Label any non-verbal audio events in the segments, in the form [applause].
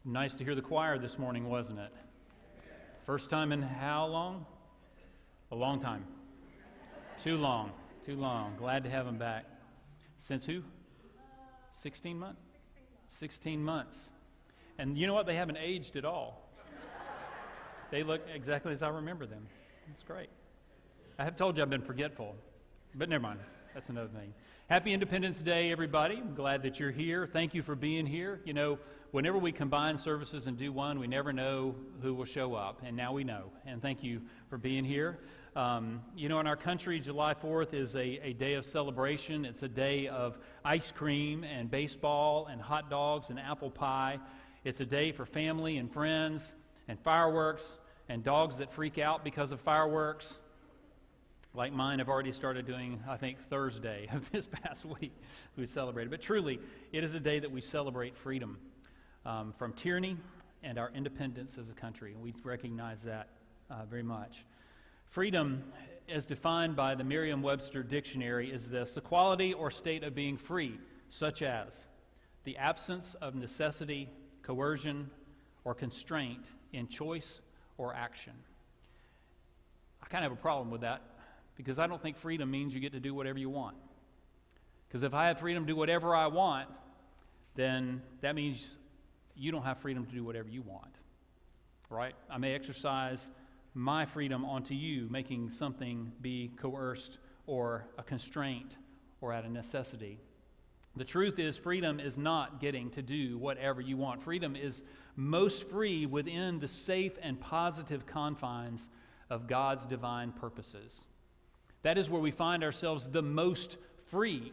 It's nice to hear the choir this morning, wasn't it? First time in how long? A long time. Too long. Too long. Glad to have them back. Since who? 16 months? 16 months. And you know what? They haven't aged at all. They look exactly as I remember them. That's great. I have told you I've been forgetful, but never mind. That's another thing. Happy Independence Day, everybody. I'm glad that you're here. Thank you for being here. You know, whenever we combine services and do one, we never know who will show up, and now we know. And thank you for being here. Um, you know, in our country, July 4th is a, a day of celebration. It's a day of ice cream and baseball and hot dogs and apple pie. It's a day for family and friends and fireworks and dogs that freak out because of fireworks like mine have already started doing, I think, Thursday of this [laughs] past week. We celebrated. But truly, it is a day that we celebrate freedom um, from tyranny and our independence as a country. And we recognize that uh, very much. Freedom, as defined by the Merriam Webster Dictionary, is this the quality or state of being free, such as the absence of necessity, coercion, or constraint in choice or action. I kind of have a problem with that because I don't think freedom means you get to do whatever you want. Because if I have freedom to do whatever I want, then that means you don't have freedom to do whatever you want. Right? I may exercise my freedom onto you, making something be coerced or a constraint or at a necessity. The truth is, freedom is not getting to do whatever you want. Freedom is most free within the safe and positive confines of God's divine purposes. That is where we find ourselves the most free.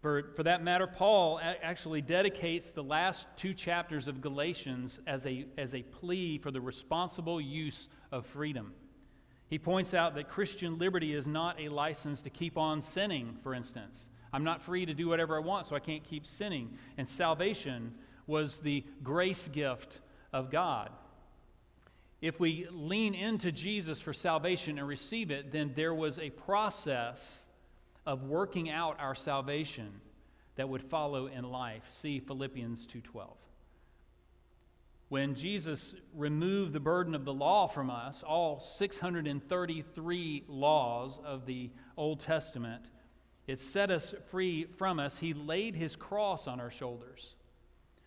For, for that matter, Paul actually dedicates the last two chapters of Galatians as a, as a plea for the responsible use of freedom. He points out that Christian liberty is not a license to keep on sinning, for instance. I'm not free to do whatever I want, so I can't keep sinning. And salvation was the grace gift of God if we lean into Jesus for salvation and receive it, then there was a process of working out our salvation that would follow in life. See Philippians 2:12. When Jesus removed the burden of the law from us, all 633 laws of the Old Testament, it set us free from us. He laid his cross on our shoulders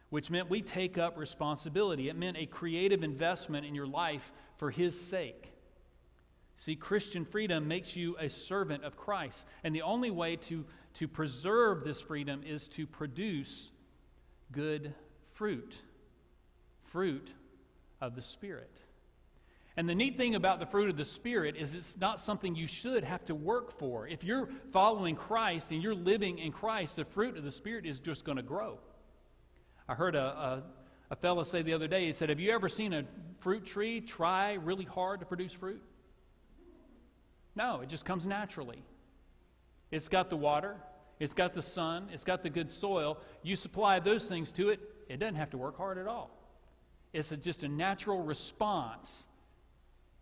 which meant we take up responsibility. It meant a creative investment in your life for His sake. See, Christian freedom makes you a servant of Christ. And the only way to, to preserve this freedom is to produce good fruit fruit of the Spirit. And the neat thing about the fruit of the Spirit is it's not something you should have to work for. If you're following Christ and you're living in Christ, the fruit of the Spirit is just going to grow. I heard a, a, a fellow say the other day, he said, Have you ever seen a fruit tree try really hard to produce fruit? No, it just comes naturally. It's got the water, it's got the sun, it's got the good soil. You supply those things to it, it doesn't have to work hard at all. It's a, just a natural response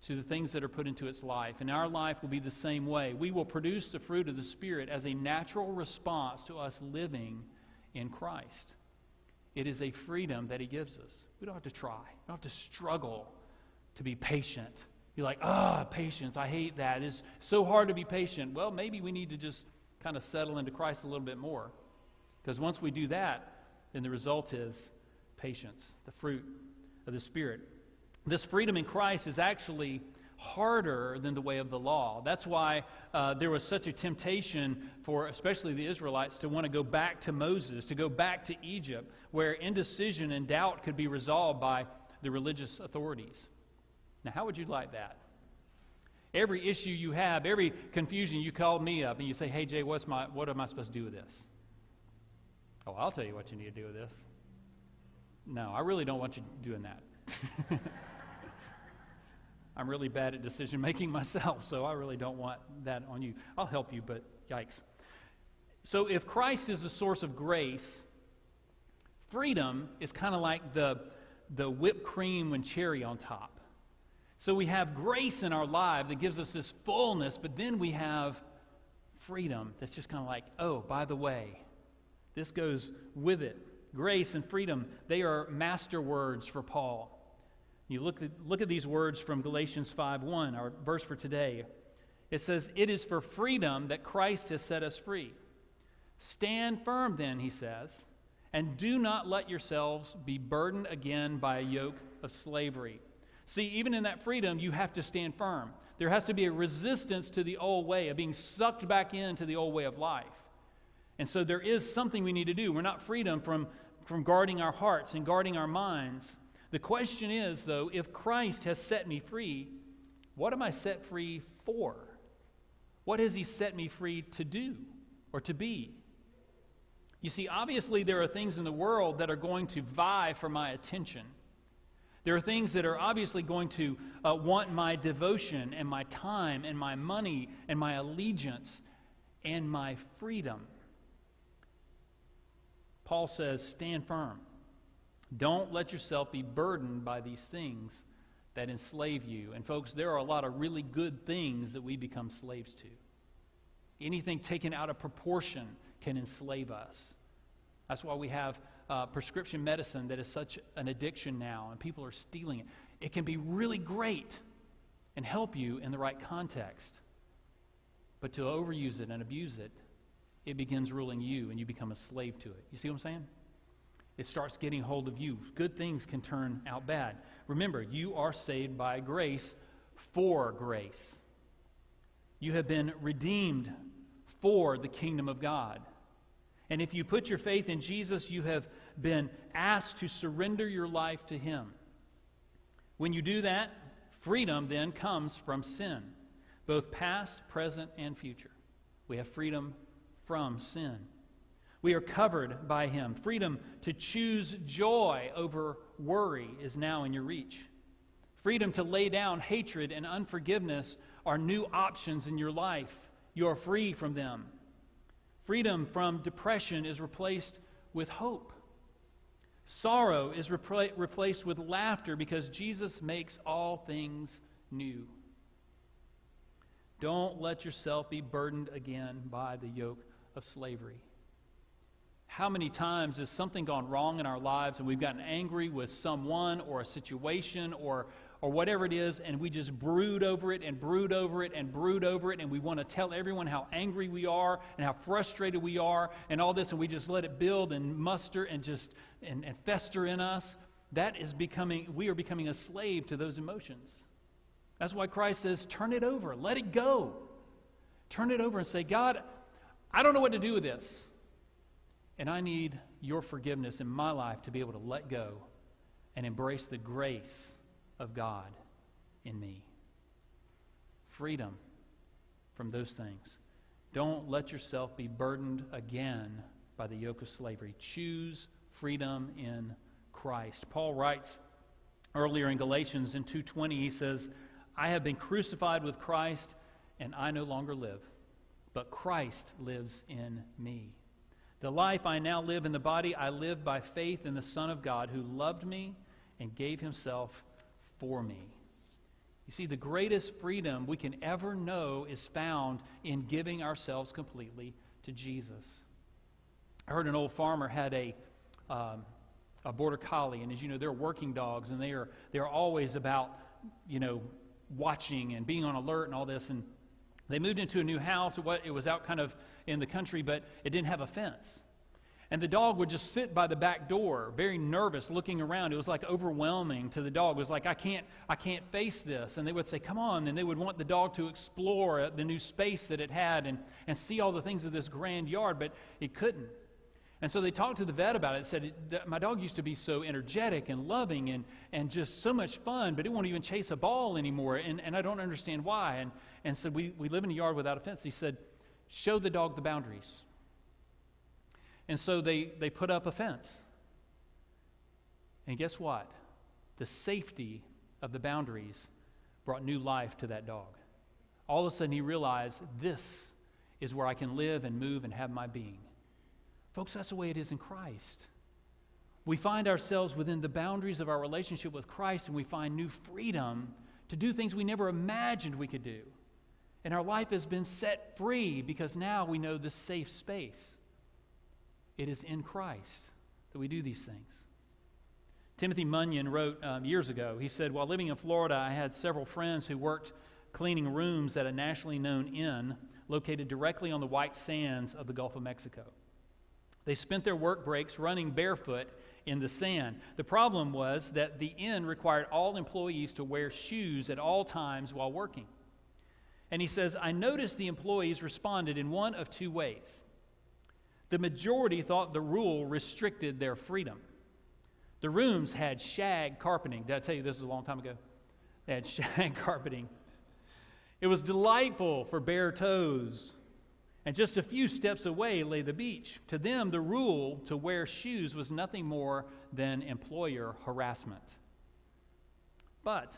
to the things that are put into its life. And our life will be the same way. We will produce the fruit of the Spirit as a natural response to us living in Christ. It is a freedom that He gives us. We don't have to try, we don't have to struggle to be patient. You're like, ah, patience, I hate that. It's so hard to be patient. Well, maybe we need to just kind of settle into Christ a little bit more. Because once we do that, then the result is patience, the fruit of the Spirit. This freedom in Christ is actually harder than the way of the law. That's why uh, there was such a temptation for especially the Israelites to want to go back to Moses, to go back to Egypt, where indecision and doubt could be resolved by the religious authorities. Now, how would you like that? Every issue you have, every confusion, you call me up and you say, Hey, Jay, what's my, what am I supposed to do with this? Oh, I'll tell you what you need to do with this. No, I really don't want you doing that. [laughs] I'm really bad at decision making [laughs] myself, so I really don't want that on you. I'll help you, but yikes. So, if Christ is the source of grace, freedom is kind of like the, the whipped cream and cherry on top. So, we have grace in our lives that gives us this fullness, but then we have freedom that's just kind of like, oh, by the way, this goes with it. grace and freedom, they are master words for Paul. You look at, look at these words from Galatians 5:1, our verse for today. It says, It is for freedom that Christ has set us free. Stand firm, then, he says, and do not let yourselves be burdened again by a yoke of slavery. See, even in that freedom, you have to stand firm. There has to be a resistance to the old way, of being sucked back into the old way of life. And so there is something we need to do. We're not freedom from, from guarding our hearts and guarding our minds. The question is, though, if Christ has set me free, what am I set free for? What has He set me free to do or to be? You see, obviously, there are things in the world that are going to vie for my attention. There are things that are obviously going to uh, want my devotion and my time and my money and my allegiance and my freedom. Paul says, stand firm. Don't let yourself be burdened by these things that enslave you. And, folks, there are a lot of really good things that we become slaves to. Anything taken out of proportion can enslave us. That's why we have uh, prescription medicine that is such an addiction now, and people are stealing it. It can be really great and help you in the right context. But to overuse it and abuse it, it begins ruling you, and you become a slave to it. You see what I'm saying? It starts getting hold of you. Good things can turn out bad. Remember, you are saved by grace for grace. You have been redeemed for the kingdom of God. And if you put your faith in Jesus, you have been asked to surrender your life to Him. When you do that, freedom then comes from sin, both past, present, and future. We have freedom from sin. We are covered by Him. Freedom to choose joy over worry is now in your reach. Freedom to lay down hatred and unforgiveness are new options in your life. You are free from them. Freedom from depression is replaced with hope. Sorrow is repla- replaced with laughter because Jesus makes all things new. Don't let yourself be burdened again by the yoke of slavery. How many times has something gone wrong in our lives and we've gotten angry with someone or a situation or or whatever it is, and we just brood over it and brood over it and brood over it, and we want to tell everyone how angry we are and how frustrated we are and all this, and we just let it build and muster and just and, and fester in us. That is becoming, we are becoming a slave to those emotions. That's why Christ says, turn it over, let it go. Turn it over and say, God, I don't know what to do with this. And I need your forgiveness in my life to be able to let go and embrace the grace of God in me. Freedom from those things. Don't let yourself be burdened again by the yoke of slavery. Choose freedom in Christ. Paul writes earlier in Galatians in 2:20 he says, "I have been crucified with Christ, and I no longer live, but Christ lives in me. The life I now live in the body, I live by faith in the Son of God who loved me and gave himself for me. You see, the greatest freedom we can ever know is found in giving ourselves completely to Jesus. I heard an old farmer had a, um, a border collie, and as you know, they're working dogs, and they are, they're always about, you know, watching and being on alert and all this. And they moved into a new house. It was out kind of in the country, but it didn't have a fence. And the dog would just sit by the back door, very nervous, looking around. It was like overwhelming to the dog. It was like, I can't, I can't face this. And they would say, Come on. And they would want the dog to explore the new space that it had and, and see all the things of this grand yard, but it couldn't. And so they talked to the vet about it said, My dog used to be so energetic and loving and, and just so much fun, but it won't even chase a ball anymore. And, and I don't understand why. And, and said, we, we live in a yard without a fence. He said, Show the dog the boundaries. And so they, they put up a fence. And guess what? The safety of the boundaries brought new life to that dog. All of a sudden, he realized this is where I can live and move and have my being. Folks, that's the way it is in Christ. We find ourselves within the boundaries of our relationship with Christ and we find new freedom to do things we never imagined we could do. And our life has been set free because now we know this safe space. It is in Christ that we do these things. Timothy Munyon wrote um, years ago, he said, While living in Florida, I had several friends who worked cleaning rooms at a nationally known inn located directly on the white sands of the Gulf of Mexico. They spent their work breaks running barefoot in the sand. The problem was that the inn required all employees to wear shoes at all times while working. And he says, I noticed the employees responded in one of two ways. The majority thought the rule restricted their freedom. The rooms had shag carpeting. Did I tell you this was a long time ago? They had [laughs] shag carpeting. It was delightful for bare toes and just a few steps away lay the beach. To them, the rule to wear shoes was nothing more than employer harassment. But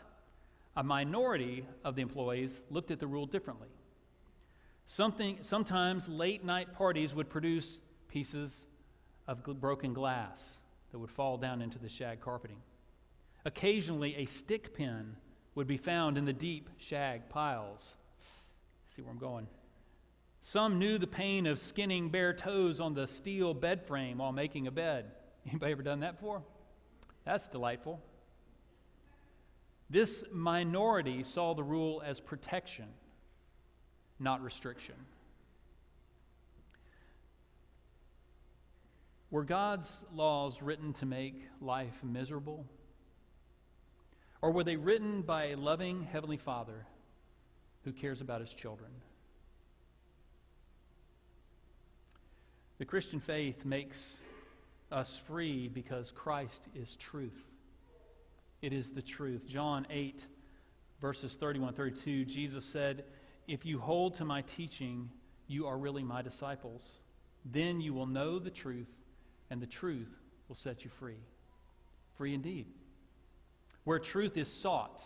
a minority of the employees looked at the rule differently. Something, sometimes late night parties would produce pieces of broken glass that would fall down into the shag carpeting. Occasionally, a stick pin would be found in the deep shag piles. See where I'm going? Some knew the pain of skinning bare toes on the steel bed frame while making a bed. Anybody ever done that before? That's delightful. This minority saw the rule as protection, not restriction. Were God's laws written to make life miserable? Or were they written by a loving Heavenly Father who cares about his children? The Christian faith makes us free because Christ is truth. It is the truth. John 8, verses 31 32, Jesus said, If you hold to my teaching, you are really my disciples. Then you will know the truth, and the truth will set you free. Free indeed. Where truth is sought,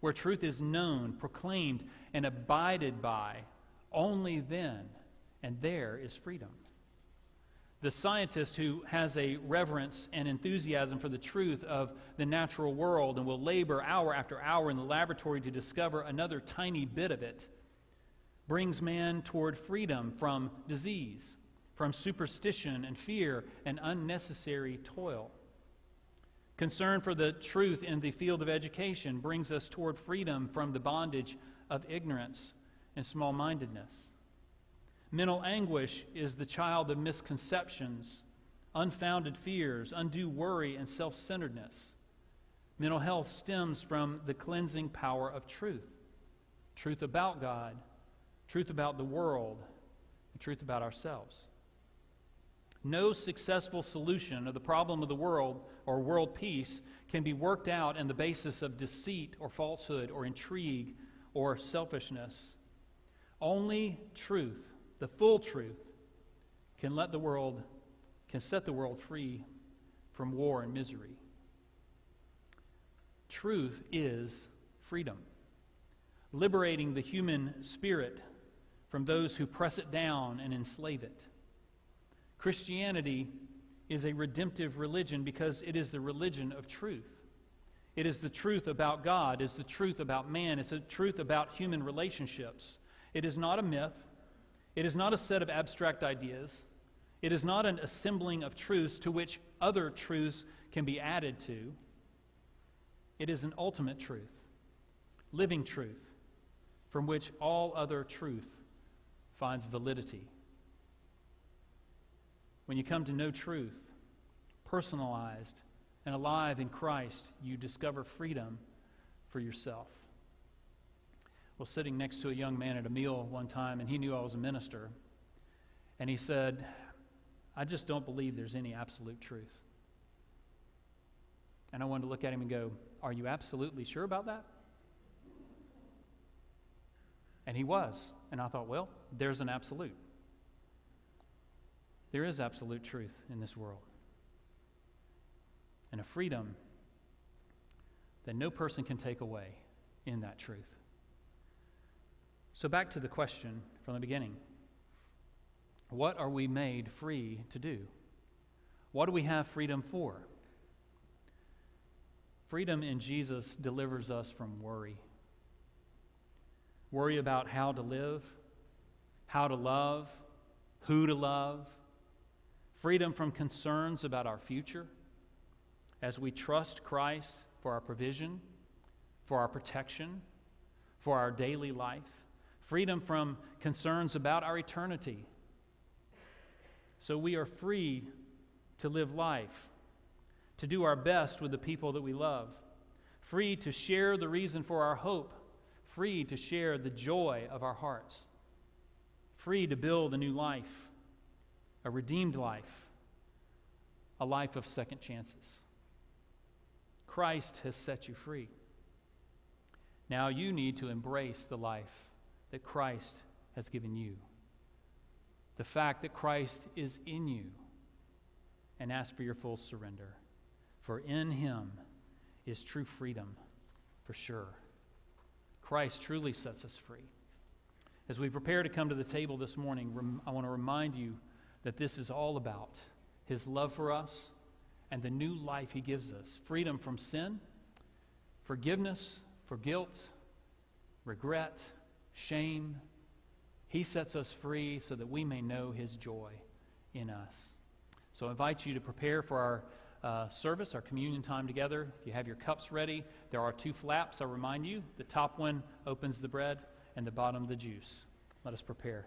where truth is known, proclaimed, and abided by, only then and there is freedom. The scientist who has a reverence and enthusiasm for the truth of the natural world and will labor hour after hour in the laboratory to discover another tiny bit of it brings man toward freedom from disease, from superstition and fear and unnecessary toil. Concern for the truth in the field of education brings us toward freedom from the bondage of ignorance and small mindedness. Mental anguish is the child of misconceptions, unfounded fears, undue worry, and self centeredness. Mental health stems from the cleansing power of truth truth about God, truth about the world, and truth about ourselves. No successful solution of the problem of the world or world peace can be worked out on the basis of deceit or falsehood or intrigue or selfishness. Only truth the full truth, can let the world, can set the world free from war and misery. Truth is freedom, liberating the human spirit from those who press it down and enslave it. Christianity is a redemptive religion because it is the religion of truth. It is the truth about God, it's the truth about man, it's the truth about human relationships. It is not a myth, it is not a set of abstract ideas. It is not an assembling of truths to which other truths can be added to. It is an ultimate truth, living truth, from which all other truth finds validity. When you come to know truth, personalized and alive in Christ, you discover freedom for yourself was sitting next to a young man at a meal one time, and he knew I was a minister. And he said, I just don't believe there's any absolute truth. And I wanted to look at him and go, Are you absolutely sure about that? And he was. And I thought, Well, there's an absolute. There is absolute truth in this world. And a freedom that no person can take away in that truth. So, back to the question from the beginning What are we made free to do? What do we have freedom for? Freedom in Jesus delivers us from worry. Worry about how to live, how to love, who to love. freedom from concerns about our future as we trust Christ for our provision, for our protection, for our daily life, freedom from concerns about our eternity. So we are free to live life, to do our best with the people that we love, free to share the reason for our hope, free to share the joy of our hearts, free to build a new life, a redeemed life, a life of second chances. Christ has set you free. Now you need to embrace the life that Christ has given you. The fact that Christ is in you and ask for your full surrender. For in him is true freedom, for sure. Christ truly sets us free. As we prepare to come to the table this morning, I want to remind you that this is all about his love for us and the new life He gives us freedom from sin, forgiveness for guilt, regret, shame. He sets us free so that we may know His joy in us. So I invite you to prepare for our uh, service, our communion time together. If you have your cups ready, there are two flaps, I remind you. The top one opens the bread, and the bottom the juice. Let us prepare.